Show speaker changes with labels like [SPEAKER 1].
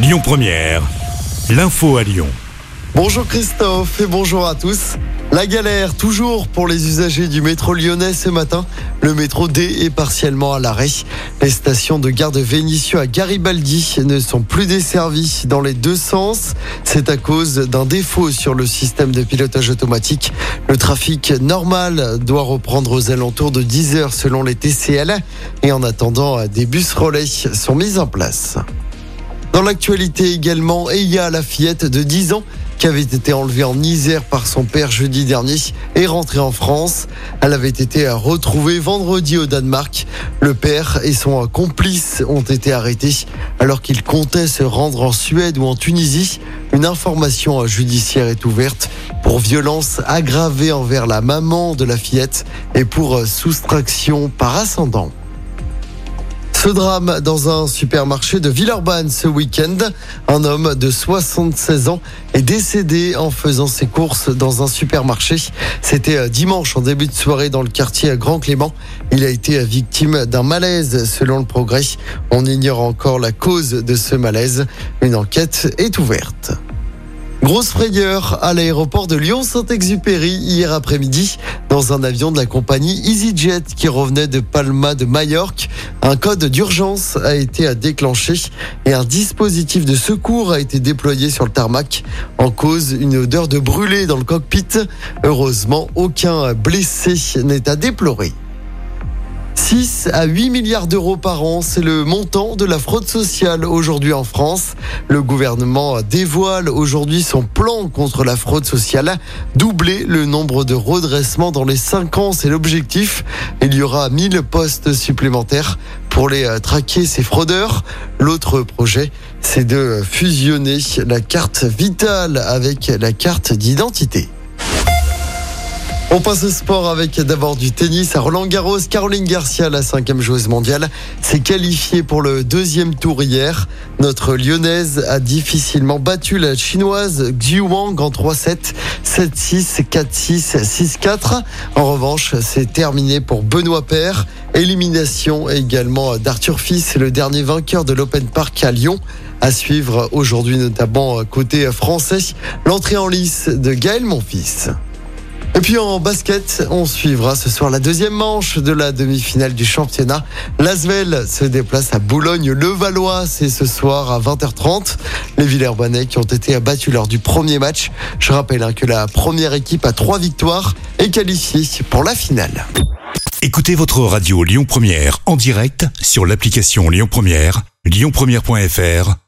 [SPEAKER 1] Lyon Première, l'info à Lyon.
[SPEAKER 2] Bonjour Christophe et bonjour à tous. La galère toujours pour les usagers du métro lyonnais ce matin. Le métro D est partiellement à l'arrêt. Les stations de gare de à Garibaldi ne sont plus desservies dans les deux sens. C'est à cause d'un défaut sur le système de pilotage automatique. Le trafic normal doit reprendre aux alentours de 10 heures selon les TCL. Et en attendant, des bus relais sont mis en place. Dans l'actualité également, Eya, la fillette de 10 ans, qui avait été enlevée en Isère par son père jeudi dernier, est rentrée en France. Elle avait été retrouvée vendredi au Danemark. Le père et son complice ont été arrêtés alors qu'ils comptaient se rendre en Suède ou en Tunisie. Une information judiciaire est ouverte pour violence aggravée envers la maman de la fillette et pour soustraction par ascendant. Ce drame dans un supermarché de Villeurbanne ce week-end. Un homme de 76 ans est décédé en faisant ses courses dans un supermarché. C'était dimanche en début de soirée dans le quartier Grand Clément. Il a été victime d'un malaise selon le progrès. On ignore encore la cause de ce malaise. Une enquête est ouverte. Grosse frayeur à l'aéroport de Lyon-Saint-Exupéry hier après-midi dans un avion de la compagnie EasyJet qui revenait de Palma de Majorque. Un code d'urgence a été déclenché et un dispositif de secours a été déployé sur le tarmac. En cause, une odeur de brûlé dans le cockpit. Heureusement, aucun blessé n'est à déplorer. 6 à 8 milliards d'euros par an, c'est le montant de la fraude sociale aujourd'hui en France. Le gouvernement dévoile aujourd'hui son plan contre la fraude sociale. Doubler le nombre de redressements dans les 5 ans, c'est l'objectif. Il y aura 1000 postes supplémentaires pour les traquer ces fraudeurs. L'autre projet, c'est de fusionner la carte vitale avec la carte d'identité. On passe au sport avec d'abord du tennis à Roland Garros. Caroline Garcia, la cinquième joueuse mondiale, s'est qualifiée pour le deuxième tour hier. Notre lyonnaise a difficilement battu la chinoise Xu Wang en 3-7, 7-6, 4-6, 6-4. En revanche, c'est terminé pour Benoît Paire. Élimination également d'Arthur Fils, le dernier vainqueur de l'Open Park à Lyon. À suivre aujourd'hui notamment côté français, l'entrée en lice de Gaël Monfils. Et puis en basket, on suivra ce soir la deuxième manche de la demi-finale du championnat. L'Asvel se déplace à Boulogne-le-Valois. C'est ce soir à 20h30. Les Villers-Banais qui ont été abattus lors du premier match. Je rappelle hein, que la première équipe a trois victoires est qualifiée pour la finale.
[SPEAKER 1] Écoutez votre radio Lyon Première en direct sur l'application Lyon Première, lyonpremière.fr